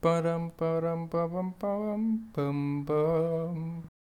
Ba-dum, ba-dum, ba-bum, ba-bum, bum, bum.